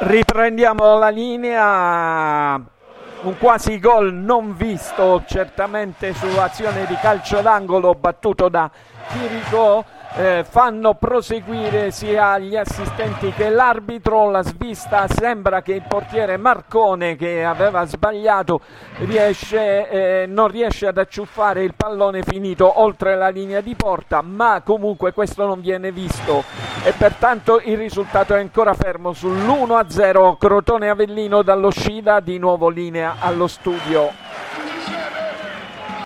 Riprendiamo la linea. Un quasi gol non visto certamente su azione di calcio d'angolo battuto da Chirico eh, fanno proseguire sia gli assistenti che l'arbitro. La svista sembra che il portiere Marcone, che aveva sbagliato, riesce, eh, non riesce ad acciuffare il pallone finito oltre la linea di porta, ma comunque questo non viene visto e pertanto il risultato è ancora fermo sull'1-0. Crotone Avellino dallo Scida, di nuovo linea allo studio.